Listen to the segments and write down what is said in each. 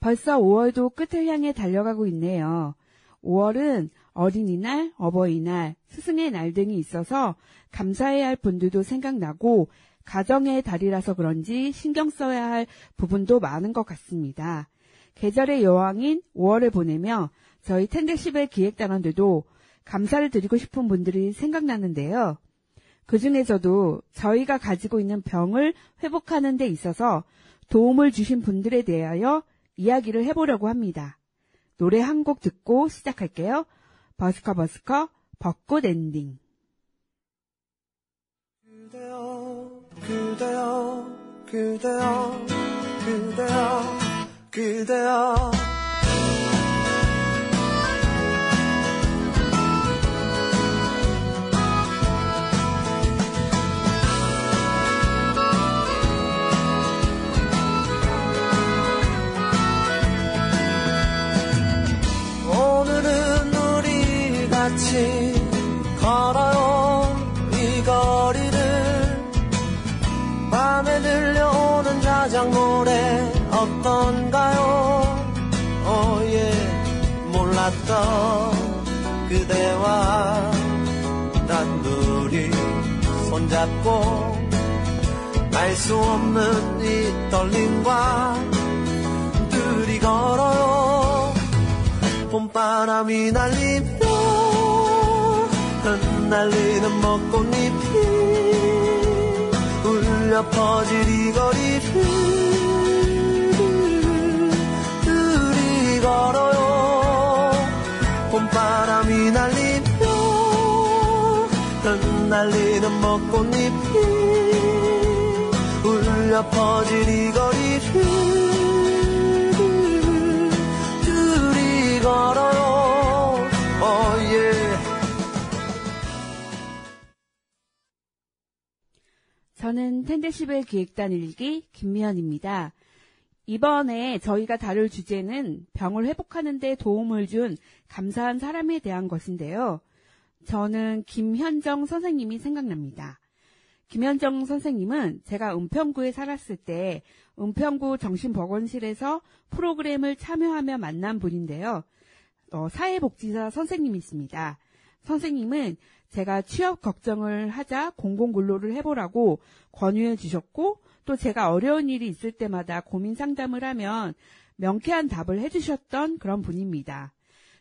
벌써 5월도 끝을 향해 달려가고 있네요. 5월은 어린이날, 어버이날, 스승의 날 등이 있어서 감사해야 할 분들도 생각나고 가정의 달이라서 그런지 신경 써야 할 부분도 많은 것 같습니다. 계절의 여왕인 5월을 보내며 저희 텐데시벨 기획단원들도 감사를 드리고 싶은 분들이 생각나는데요. 그 중에서도 저희가 가지고 있는 병을 회복하는 데 있어서 도움을 주신 분들에 대하여 이야기를 해보려고 합니다. 노래 한 곡 듣고 시작할게요. 버스커 버스커 벚꽃 엔딩. 그대여 그대여 그대여 그대여 그대여 몰랐던 그대와 단둘이 손잡고 알 수 없는 이 떨림과 둘이 걸어요. 봄바람이 날리며 흩날리는 벚꽃잎이 울려 퍼질 이 거리를 둘이 걸어요. 봄 바람이 날리며 흩날리는 벚꽃잎이 울려 퍼질 이 거리를 둘이 걸어요 oh yeah. 저는 텐데시벨 기획단 일기 김미연입니다. 이번에 저희가 다룰 주제는 병을 회복하는 데 도움을 준 감사한 사람에 대한 것인데요. 저는 김현정 선생님이 생각납니다. 김현정 선생님은 제가 은평구에 살았을 때 은평구 정신보건실에서 프로그램을 참여하며 만난 분인데요. 어, 사회복지사 선생님이십니다. 선생님은 제가 취업 걱정을 하자 공공근로를 해보라고 권유해 주셨고 또 제가 어려운 일이 있을 때마다 고민 상담을 하면 명쾌한 답을 해주셨던 그런 분입니다.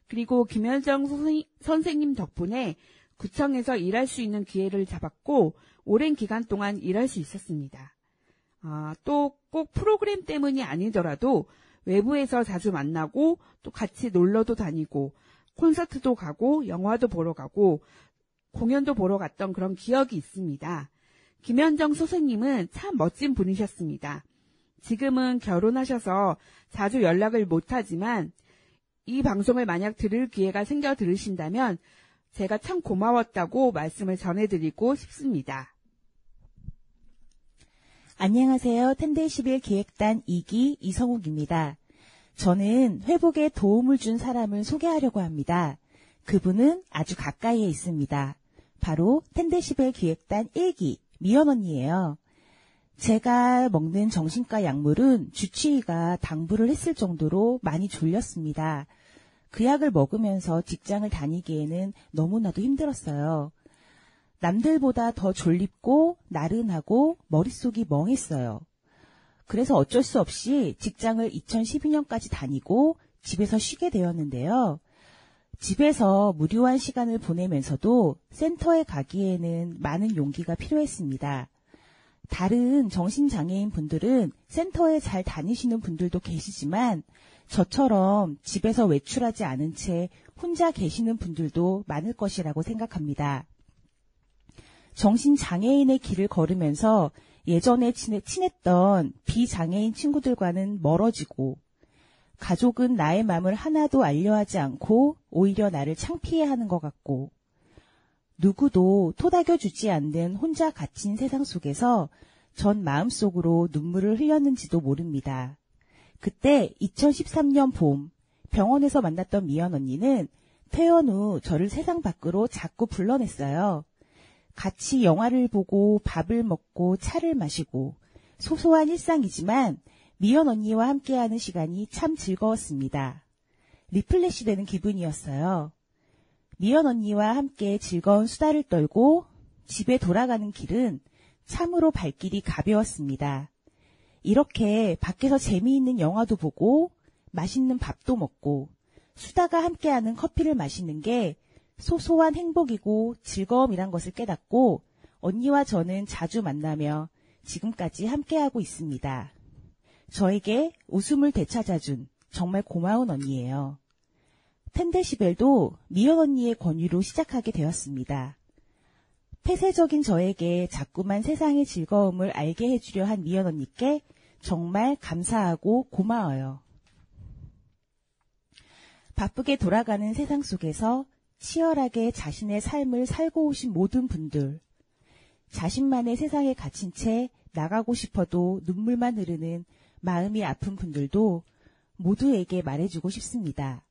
그리고 김현정 선생- 선생님 덕분에 구청에서 일할 수 있는 기회를 잡았고 오랜 기간 동안 일할 수 있었습니다. 아, 또 꼭 프로그램 때문이 아니더라도 외부에서 자주 만나고 또 같이 놀러도 다니고 콘서트도 가고 영화도 보러 가고 공연도 보러 갔던 그런 기억이 있습니다. 김현정 선생님은 참 멋진 분이셨습니다. 지금은 결혼하셔서 자주 연락을 못하지만 이 방송을 만약 들을 기회가 생겨 들으신다면 제가 참 고마웠다고 말씀을 전해드리고 싶습니다. 안녕하세요. 텐데이11 기획단 2기 이성욱입니다. 저는 회복에 도움을 준 사람을 소개하려고 합니다. 그분은 아주 가까이에 있습니다. 바로 텐데시벨 기획단 1기 미연 언니예요. 제가 먹는 정신과 약물은 주치의가 당부를 했을 정도로 많이 졸렸습니다. 그 약을 먹으면서 직장을 다니기에는 너무나도 힘들었어요. 남들보다 더 졸립고 나른하고 머릿속이 멍했어요. 그래서 어쩔 수 없이 직장을 2012년까지 다니고 집에서 쉬게 되었는데요. 집에서 무료한 시간을 보내면서도 센터에 가기에는 많은 용기가 필요했습니다. 다른 정신장애인 분들은 센터에 잘 다니시는 분들도 계시지만 저처럼 집에서 외출하지 않은 채 혼자 계시는 분들도 많을 것이라고 생각합니다. 정신장애인의 길을 걸으면서 예전에 친했던 비장애인 친구들과는 멀어지고 가족은 나의 마음을 하나도 알려하지 않고 오히려 나를 창피해 하는 것 같고 누구도 토닥여 주지 않는 혼자 갇힌 세상 속에서 전 마음속으로 눈물을 흘렸는지도 모릅니다. 그때 2013년 봄 병원에서 만났던 미연 언니는 퇴원 후 저를 세상 밖으로 자꾸 불러냈어요. 같이 영화를 보고 밥을 먹고 차를 마시고 소소한 일상이지만 미연 언니와 함께하는 시간이 참 즐거웠습니다. 리플레시 되는 기분이었어요. 미연 언니와 함께 즐거운 수다를 떨고 집에 돌아가는 길은 참으로 발길이 가벼웠습니다. 이렇게 밖에서 재미있는 영화도 보고 맛있는 밥도 먹고 수다가 함께하는 커피를 마시는 게 소소한 행복이고 즐거움이란 것을 깨닫고 언니와 저는 자주 만나며 지금까지 함께하고 있습니다. 저에게 웃음을 되찾아준 정말 고마운 언니예요. 펜데시벨도 미연 언니의 권유로 시작하게 되었습니다. 폐쇄적인 저에게 자꾸만 세상의 즐거움을 알게 해주려 한 미연 언니께 정말 감사하고 고마워요. 바쁘게 돌아가는 세상 속에서 치열하게 자신의 삶을 살고 오신 모든 분들, 자신만의 세상에 갇힌 채 나가고 싶어도 눈물만 흐르는 마음이 아픈 분들도 모두에게 말해주고 싶습니다.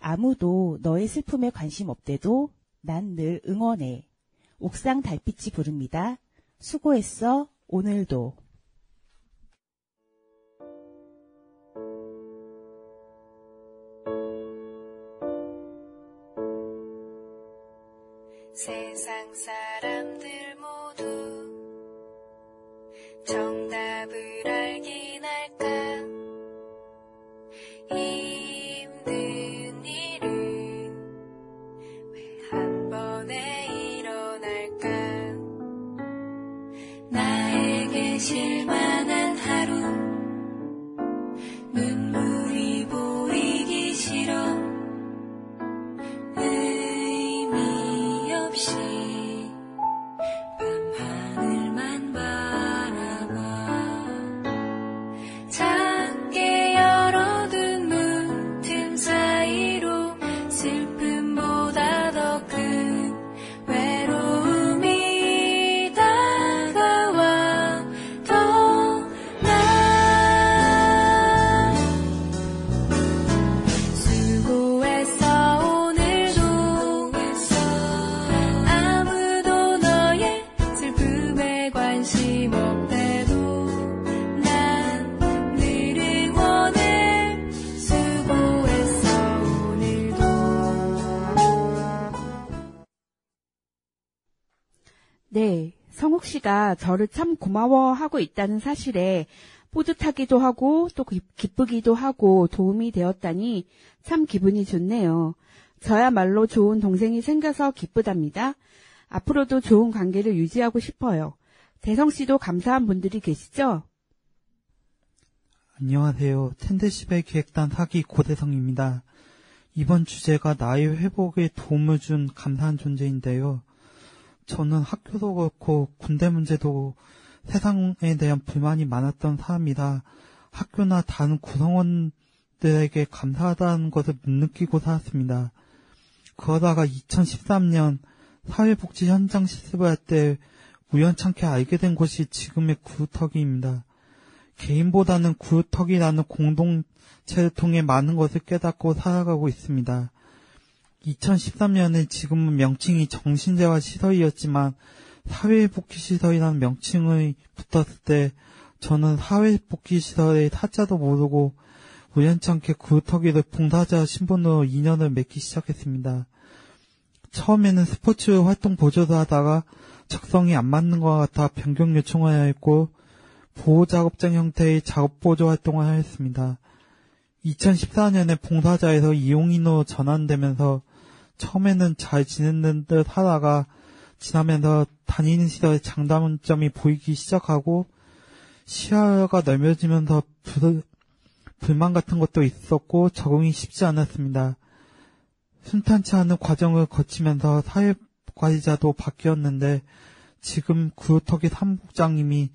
아무도 너의 슬픔에 관심 없대도 난 늘 응원해. 옥상 달빛이 부릅니다. 수고했어, 오늘도. 세상 사 네, 성욱 씨가 저를 참 고마워하고 있다는 사실에 뿌듯하기도 하고 또 기- 기쁘기도 하고 도움이 되었다니 참 기분이 좋네요. 저야말로 좋은 동생이 생겨서 기쁘답니다. 앞으로도 좋은 관계를 유지하고 싶어요. 대성 씨도 감사한 분들이 계시죠? 안녕하세요. 텐데시벨 기획단 사기 고대성입니다. 이번 주제가 나의 회복에 도움을 준 감사한 존재인데요. 저는 학교도 그렇고 군대 문제도 세상에 대한 불만이 많았던 사람이라 학교나 다른 구성원들에게 감사하다는 것을 못 느끼고 살았습니다. 그러다가 2013년 사회복지 현장 실습을 할 때 우연찮게 알게 된 곳이 지금의 구루터기입니다. 개인보다는 구루터기라는 공동체를 통해 많은 것을 깨닫고 살아가고 있습니다. 2013년에 지금은 명칭이 정신재활 시설이었지만 사회복지시설이라는 명칭이 붙었을 때 저는 사회복지시설의 타자도 모르고 우연찮게 구루터기를 봉사자 신분으로 인연을 맺기 시작했습니다. 처음에는 스포츠 활동 보조를 하다가 적성이 안 맞는 것 같아 변경 해야 했고 보호작업장 형태의 작업보조 활동을 하였습니다. 2014년에 봉사자에서 이용인으로 전환되면서 처음에는 잘 지내는 듯 하다가 지나면서 다니는 시설의 장단점이 보이기 시작하고 시야가 넓어지면서 불, 불만 같은 것도 있었고 적응이 쉽지 않았습니다. 순탄치 않은 과정을 거치면서 사회관리자도 바뀌었는데 지금 구루터기 사무국장님이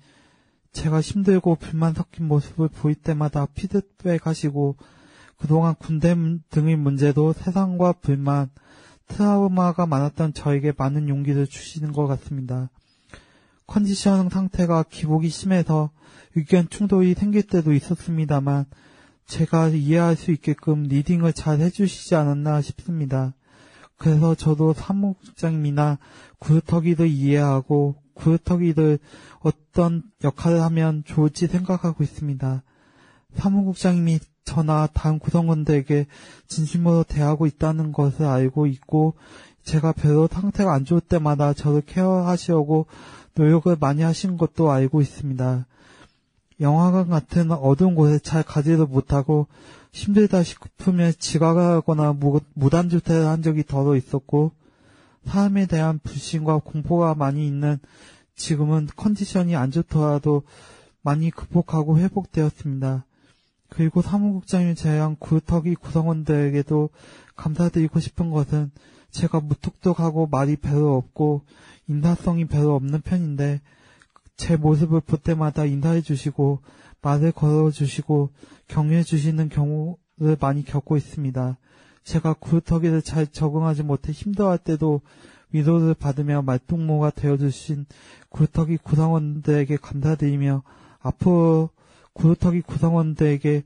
제가 힘들고 불만 섞인 모습을 보일 때마다 피드백 하시고 그동안 군대 문- 등의 문제도 세상과 불만, 트라우마가 많았던 저에게 많은 용기를 주시는 것 같습니다. 컨디션 상태가 기복이 심해서 의견 충돌이 생길 때도 있었습니다만 제가 이해할 수 있게끔 리딩을 잘 해주시지 않았나 싶습니다. 그래서 저도 사무국장님이나 구루터기를 이해하고 구루터기를 어떤 역할을 하면 좋을지 생각하고 있습니다. 사무국장님이 저나 다른 구성원들에게 진심으로 대하고 있다는 것을 알고 있고 제가 별로 상태가 안 좋을 때마다 저를 케어하시려고 노력을 많이 하신 것도 알고 있습니다. 영화관 같은 어두운 곳에 잘 가지도 못하고 힘들다 싶으면 지각을 하거나 무, 무단주택을 한 적이 더러 있었고 사람에 대한 불신과 공포가 많이 있는 지금은 컨디션이 안 좋더라도 많이 극복하고 회복되었습니다. 그리고 사무국장님 제외한 구터기 구성원들에게도 감사드리고 싶은 것은 제가 무뚝뚝하고 말이 별로 없고 인사성이 별로 없는 편인데 제 모습을 볼 때마다 인사해 주시고 말을 걸어 주시고 격려해 주시는 경우를 많이 겪고 있습니다. 제가 구터기를 잘 적응하지 못해 힘들어할 때도 위로를 받으며 말동무가 되어주신 구터기 구성원들에게 감사드리며 앞으로 구루터기 구성원들에게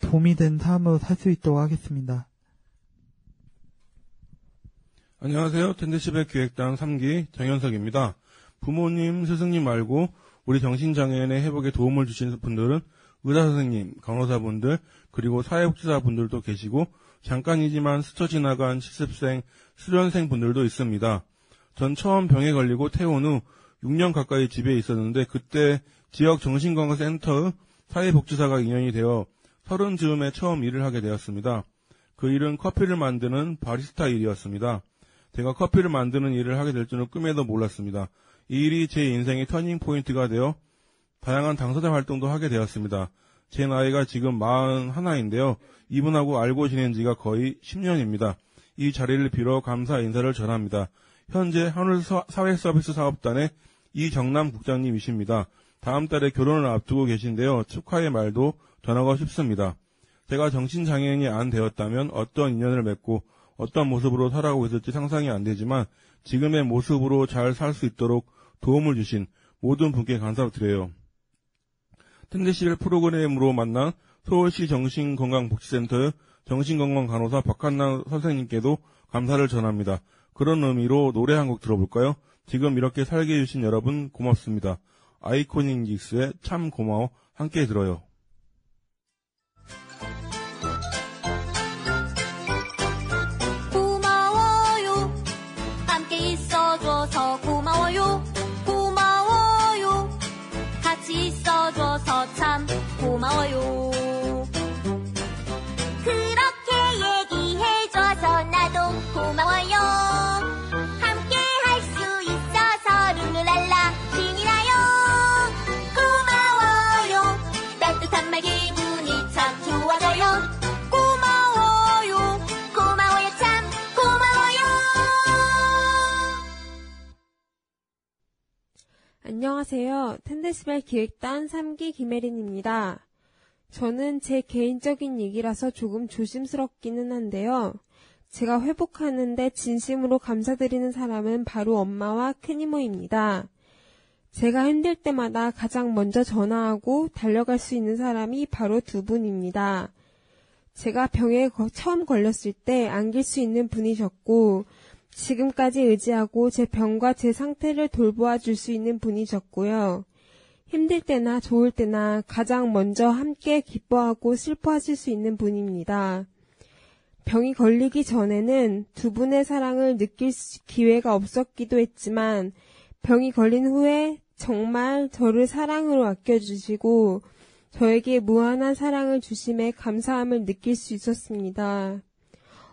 도움이 된 삶으로 살 수 있도록 하겠습니다. 안녕하세요. 텐데시백 기획단 3기 정현석입니다. 부모님, 스승님 말고 우리 정신장애인의 회복에 도움을 주시는 분들은 의사 선생님, 간호사분들, 그리고 사회복지사분들도 계시고 잠깐이지만 스쳐 지나간 실습생, 수련생 분들도 있습니다. 전 처음 병에 걸리고 퇴원 후 6년 가까이 집에 있었는데 그때 지역 정신건강센터의 사회복지사가 인연이 되어 서른 즈음에 처음 일을 하게 되었습니다. 그 일은 커피를 만드는 바리스타 일이었습니다. 제가 커피를 만드는 일을 하게 될 줄은 꿈에도 몰랐습니다. 이 일이 제 인생의 터닝 포인트가 되어 다양한 당사자 활동도 하게 되었습니다. 제 나이가 지금 41인데요. 이분하고 알고 지낸 지가 거의 10년입니다. 이 자리를 빌어 감사 인사를 전합니다. 현재 하늘 사회 서비스 사업단의 이정남 국장님이십니다. 다음 달에 결혼을 앞두고 계신데요. 축하의 말도 전하고 싶습니다. 제가 정신장애인이 안 되었다면 어떤 인연을 맺고 어떤 모습으로 살아가고 있을지 상상이 안 되지만 지금의 모습으로 잘 살 수 있도록 도움을 주신 모든 분께 감사드려요. 텐데시벨 프로그램으로 만난 서울시 정신건강복지센터의 정신건강 간호사 박한남 선생님께도 감사를 전합니다. 그런 의미로 노래 한 곡 들어볼까요? 지금 이렇게 살게 해주신 여러분 고맙습니다. 아이코닉 닉스의 참 고마워 함께 들어요. 안녕하세요. 텐데스벨 기획단 3기 김혜린입니다. 저는 제 개인적인 얘기라서 조금 조심스럽기는 한데요. 제가 회복하는데 진심으로 감사드리는 사람은 바로 엄마와 큰 이모입니다. 제가 힘들 때마다 가장 먼저 전화하고 달려갈 수 있는 사람이 바로 두 분입니다. 제가 병에 거- 처음 걸렸을 때 안길 수 있는 분이셨고, 지금까지 의지하고 제 병과 제 상태를 돌보아 줄 수 있는 분이셨고요. 힘들 때나 좋을 때나 가장 먼저 함께 기뻐하고 슬퍼하실 수 있는 분입니다. 병이 걸리기 전에는 두 분의 사랑을 느낄 수- 기회가 없었기도 했지만 병이 걸린 후에 정말 저를 사랑으로 아껴주시고 저에게 무한한 사랑을 주심에 감사함을 느낄 수 있었습니다.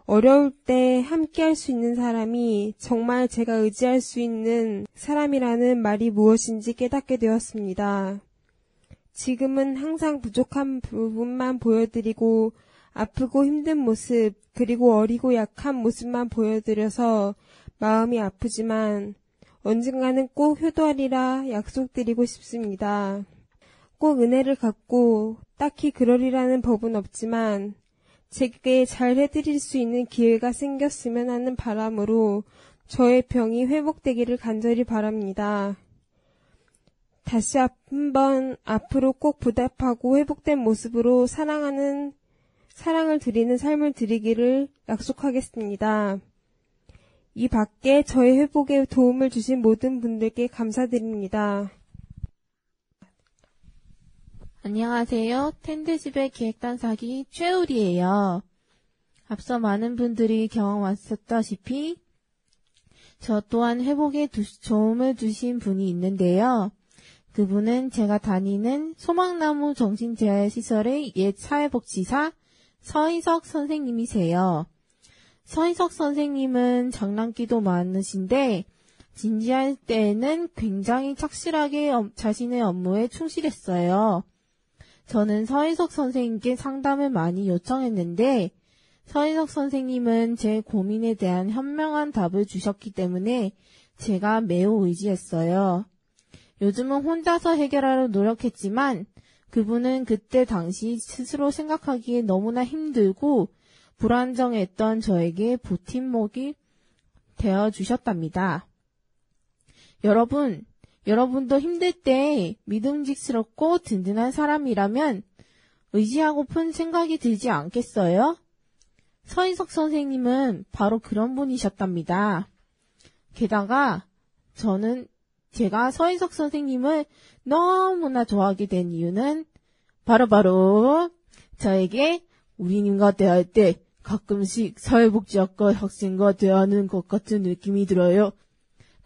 어려울 때 함께 할 수 있는 사람이 정말 제가 의지할 수 있는 사람이라는 말이 무엇인지 깨닫게 되었습니다. 지금은 항상 부족한 부분만 보여드리고 아프고 힘든 모습, 그리고 어리고 약한 모습만 보여드려서 마음이 아프지만 언젠가는 꼭 효도하리라 약속드리고 싶습니다. 꼭 은혜를 갚고 딱히 그러리라는 법은 없지만 제게 잘 해드릴 수 있는 기회가 생겼으면 하는 바람으로 저의 병이 회복되기를 간절히 바랍니다. 다시 한번 앞으로 꼭 보답하고 회복된 모습으로 사랑하는, 사랑을 드리는 삶을 드리기를 약속하겠습니다. 이 밖에 저의 회복에 도움을 주신 모든 분들께 감사드립니다. 안녕하세요. 텐데집의 기획단 사기 최울이에요. 앞서 많은 분들이 경험하셨다시피 저 또한 회복에 두- 도움을 주신 분이 있는데요. 그분은 제가 다니는 소망나무 정신재활시설의 옛 사회복지사 서희석 선생님이세요. 서희석 선생님은 장난기도 많으신데 진지할 때에는 굉장히 착실하게 업- 자신의 업무에 충실했어요. 저는 서희석 선생님께 상담을 많이 요청했는데 서희석 선생님은 제 고민에 대한 현명한 답을 주셨기 때문에 제가 매우 의지했어요. 요즘은 혼자서 해결하려 노력했지만 그분은 그때 당시 스스로 생각하기에 너무나 힘들고 불안정했던 저에게 보팀목이 되어 주셨답니다. 여러분, 여러분도 힘들 때 믿음직스럽고 든든한 사람이라면 의지하고픈 생각이 들지 않겠어요? 서인석 선생님은 바로 그런 분이셨답니다. 게다가 저는 제가 서인석 선생님을 너무나 좋아하게 된 이유는 바로바로 저에게 우리님과 대할 때 가끔씩 사회복지학과 학생과 대하는 것 같은 느낌이 들어요.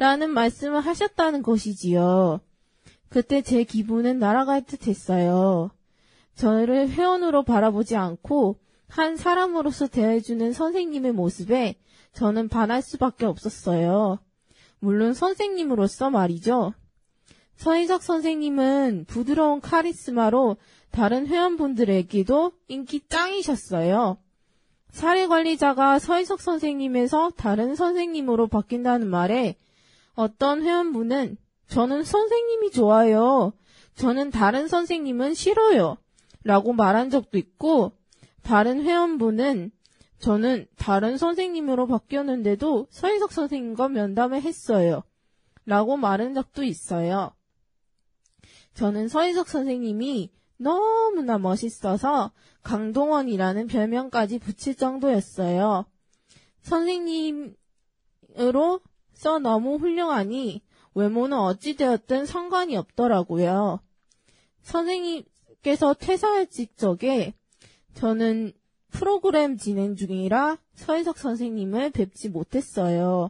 라는 말씀을 하셨다는 것이지요. 그때 제 기분은 날아갈 듯 했어요. 저를 회원으로 바라보지 않고 한 사람으로서 대해주는 선생님의 모습에 저는 반할 수밖에 없었어요. 물론 선생님으로서 말이죠. 서희석 선생님은 부드러운 카리스마로 다른 회원분들에게도 인기 짱이셨어요. 사례 관리자가 서희석 선생님에서 다른 선생님으로 바뀐다는 말에 어떤 회원분은 저는 선생님이 좋아요. 저는 다른 선생님은 싫어요. 라고 말한 적도 있고 다른 회원분은 저는 다른 선생님으로 바뀌었는데도 서희석 선생님과 면담을 했어요. 라고 말한 적도 있어요. 저는 서희석 선생님이 너무나 멋있어서 강동원이라는 별명까지 붙일 정도였어요. 선생님으로 서 너무 훌륭하니 외모는 어찌되었든 상관이 없더라고요. 선생님께서 퇴사할 직적에 저는 프로그램 진행 중이라 서희석 선생님을 뵙지 못했어요.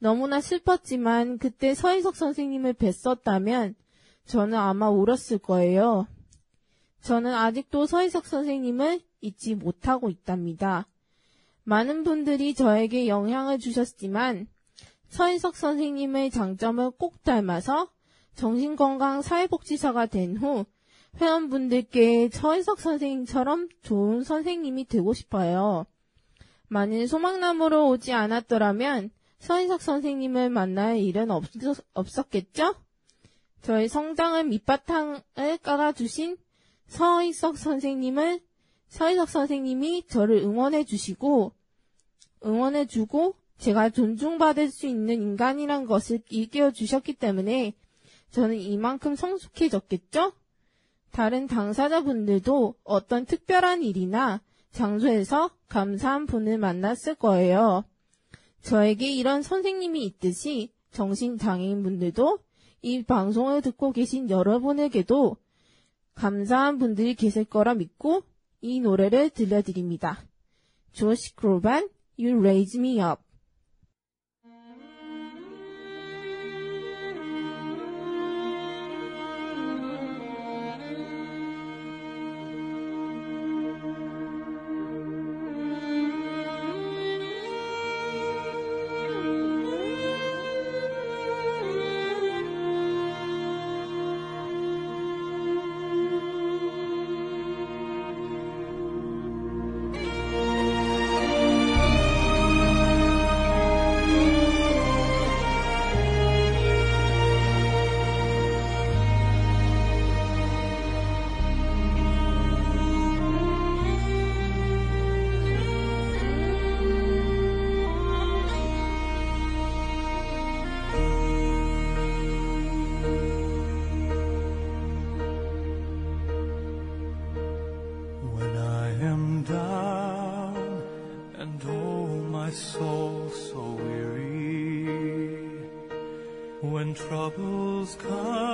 너무나 슬펐지만 그때 서희석 선생님을 뵀었다면 저는 아마 울었을 거예요. 저는 아직도 서희석 선생님을 잊지 못하고 있답니다. 많은 분들이 저에게 영향을 주셨지만 서희석 선생님의 장점을 꼭 닮아서 정신건강 사회복지사가 된 후 회원분들께 서희석 선생님처럼 좋은 선생님이 되고 싶어요. 만일 소망나무로 오지 않았더라면 서희석 선생님을 만날 일은 없, 없었겠죠? 저의 성장을 밑바탕을 깔아주신 서희석 선생님을 서희석 선생님이 저를 응원해 주시고 응원해 주고 제가 존중받을 수 있는 인간이란 것을 일깨워 주셨기 때문에 저는 이만큼 성숙해졌겠죠? 다른 당사자분들도 어떤 특별한 일이나 장소에서 감사한 분을 만났을 거예요. 저에게 이런 선생님이 있듯이 정신장애인분들도 이 방송을 듣고 계신 여러분에게도 감사한 분들이 계실 거라 믿고 이 노래를 들려드립니다. 조시 크로반, You Raise Me Up. Troubles come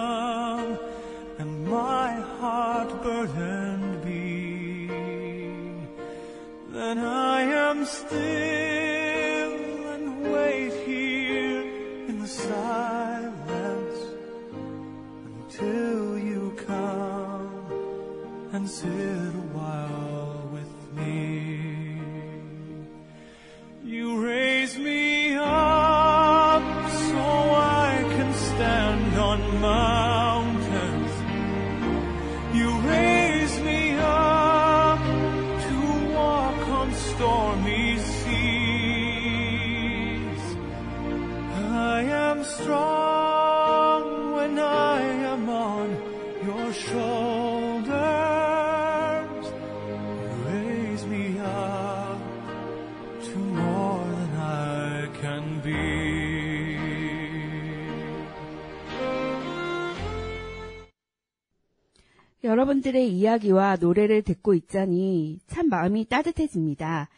여러분들의 이야기와 노래를 듣고 있자니 참 마음이 따뜻해집니다.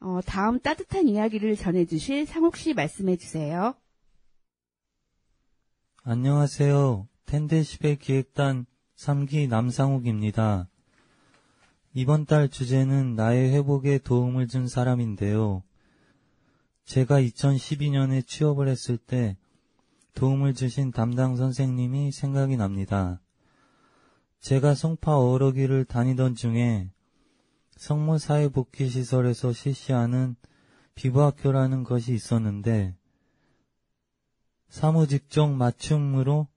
어, 다음 따뜻한 이야기를 전해주실 상욱 씨 말씀해 주세요. 안녕하세요. 텐데시베 기획단 3기 남상욱입니다. 이번 달 주제는 나의 회복에 도움을 준 사람인데요. 제가 2012년에 취업을 했을 때 도움을 주신 담당 선생님이 생각이 납니다. 제가 성파 어러기를 다니던 중에 성모 사회복귀시설에서 실시하는 비부학교라는 것이 있었는데 사무직종 맞춤으로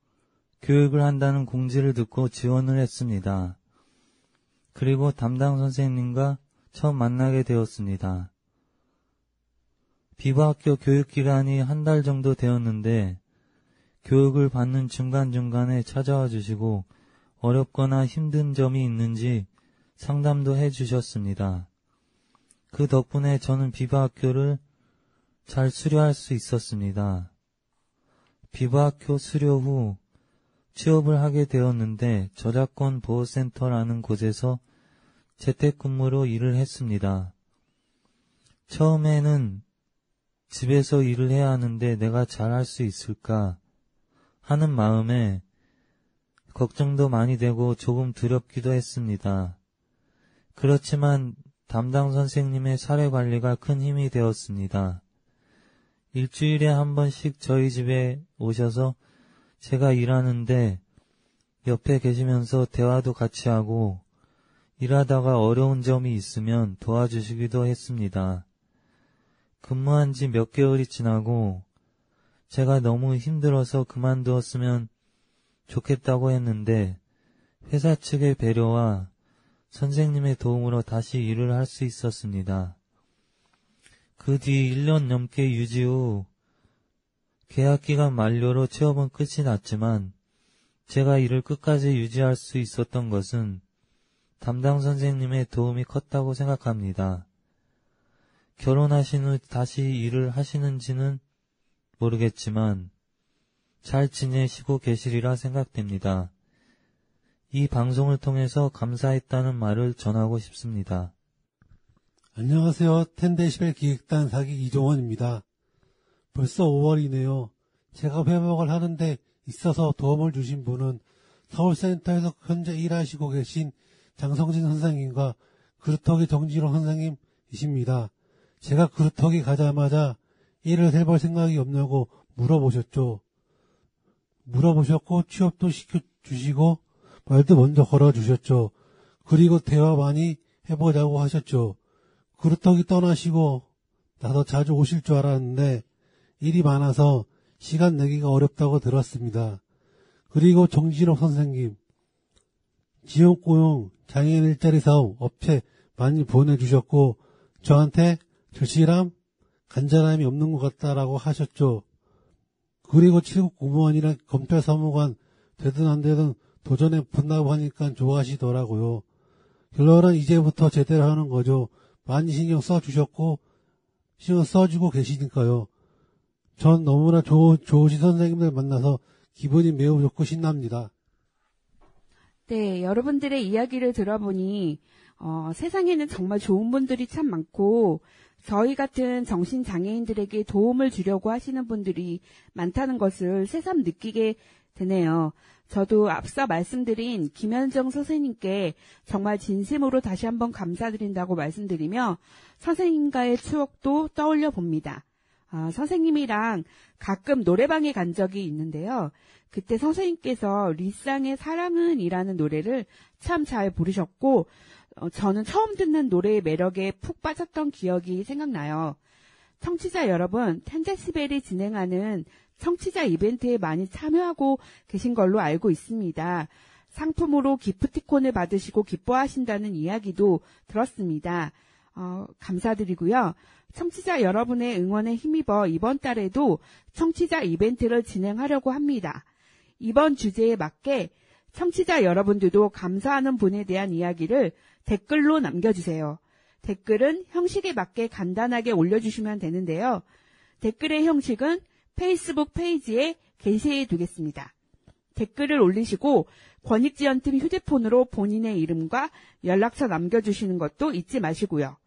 교육을 한다는 공지를 듣고 지원을 했습니다. 그리고 담당 선생님과 처음 만나게 되었습니다. 비부학교 교육 기간이 한 달 정도 되었는데 교육을 받는 중간중간에 찾아와 주시고 어렵거나 힘든 점이 있는지 상담도 해 주셨습니다. 그 덕분에 저는 비부학교를 잘 수료할 수 있었습니다. 비부학교 수료 후 취업을 하게 되었는데 저작권 보호센터라는 곳에서 재택근무로 일을 했습니다. 처음에는 집에서 일을 해야 하는데 내가 잘할 수 있을까 하는 마음에 걱정도 많이 되고 조금 두렵기도 했습니다. 그렇지만 담당 선생님의 사례 관리가 큰 힘이 되었습니다. 일주일에 한 번씩 저희 집에 오셔서 제가 일하는데 옆에 계시면서 대화도 같이 하고 일하다가 어려운 점이 있으면 도와주시기도 했습니다. 근무한 지 몇 개월이 지나고 제가 너무 힘들어서 그만두었으면 좋겠다고 했는데 회사 측의 배려와 선생님의 도움으로 다시 일을 할 수 있었습니다. 그 뒤 1년 넘게 유지 후 계약기간 만료로 취업은 끝이 났지만 제가 일을 끝까지 유지할 수 있었던 것은 담당 선생님의 도움이 컸다고 생각합니다. 결혼하신 후 다시 일을 하시는지는 모르겠지만 잘 지내시고 계시리라 생각됩니다. 이 방송을 통해서 감사했다는 말을 전하고 싶습니다. 안녕하세요. 텐데시벨 기획단 사기 이종원입니다. 벌써 5월이네요. 제가 회복을 하는데 있어서 도움을 주신 분은 서울센터에서 현재 일하시고 계신 장성진 선생님과 그루터기 정지로 선생님이십니다. 제가 그루터기 가자마자 일을 해볼 생각이 없냐고 물어보셨죠. 물어보셨고 취업도 시켜주시고 말도 먼저 걸어주셨죠. 그리고 대화 많이 해보자고 하셨죠. 그루터기 떠나시고 나도 자주 오실 줄 알았는데 일이 많아서 시간 내기가 어렵다고 들었습니다. 그리고 정진옥 선생님, 지역고용 장애인 일자리 사업 업체 많이 보내주셨고 저한테 절실함, 간절함이 없는 것 같다라고 하셨죠. 그리고 7급 공무원이랑 검찰 사무관 되든 안 되든 도전에 붙나고 하니까 좋아하시더라고요. 결론은 이제부터 제대로 하는 거죠. 많이 신경 써주셨고 신경 써주고 계시니까요. 전 너무나 좋, 좋으신 선생님들 만나서 기분이 매우 좋고 신납니다. 네, 여러분들의 이야기를 들어보니 어, 세상에는 정말 좋은 분들이 참 많고 저희 같은 정신장애인들에게 도움을 주려고 하시는 분들이 많다는 것을 새삼 느끼게 되네요. 저도 앞서 말씀드린 김현정 선생님께 정말 진심으로 다시 한번 감사드린다고 말씀드리며 선생님과의 추억도 떠올려 봅니다. 아, 선생님이랑 가끔 노래방에 간 적이 있는데요. 그때 선생님께서 리쌍의 사랑은 이라는 노래를 참 잘 부르셨고 어, 저는 처음 듣는 노래의 매력에 푹 빠졌던 기억이 생각나요. 청취자 여러분, 텐데시벨이 진행하는 청취자 이벤트에 많이 참여하고 계신 걸로 알고 있습니다. 상품으로 기프티콘을 받으시고 기뻐하신다는 이야기도 들었습니다. 어, 감사드리고요. 청취자 여러분의 응원에 힘입어 이번 달에도 청취자 이벤트를 진행하려고 합니다. 이번 주제에 맞게 청취자 여러분들도 감사하는 분에 대한 이야기를 댓글로 남겨주세요. 댓글은 형식에 맞게 간단하게 올려주시면 되는데요. 댓글의 형식은 페이스북 페이지에 게시해 두겠습니다. 댓글을 올리시고 권익지원팀 휴대폰으로 본인의 이름과 연락처 남겨주시는 것도 잊지 마시고요.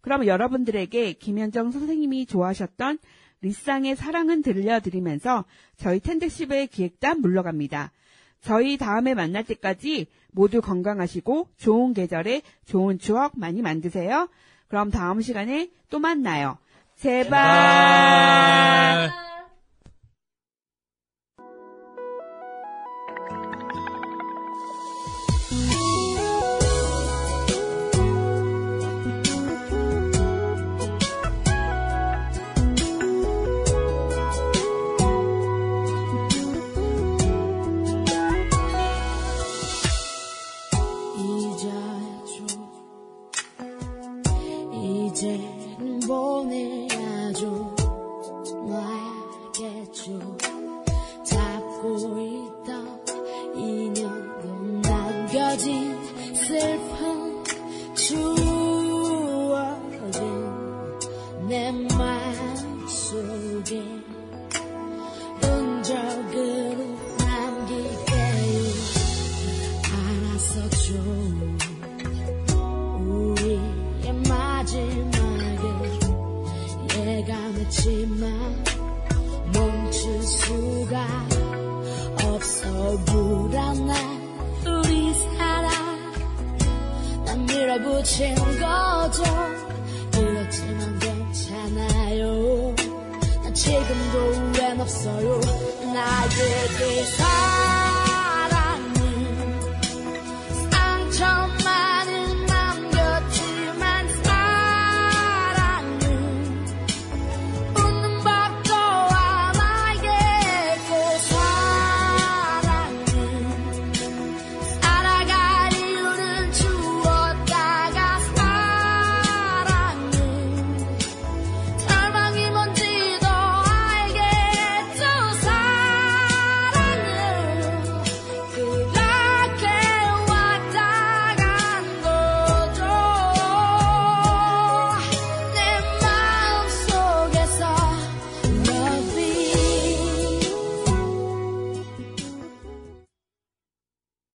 그럼 여러분들에게 김현정 선생님이 좋아하셨던 리쌍의 사랑은 들려드리면서 저희 텐데시브의 기획단 물러갑니다. 저희 다음에 만날 때까지 모두 건강하시고 좋은 계절에 좋은 추억 많이 만드세요. 그럼 다음 시간에 또 만나요. 제발. 잊어 지금도 왜 없어요 나에게 사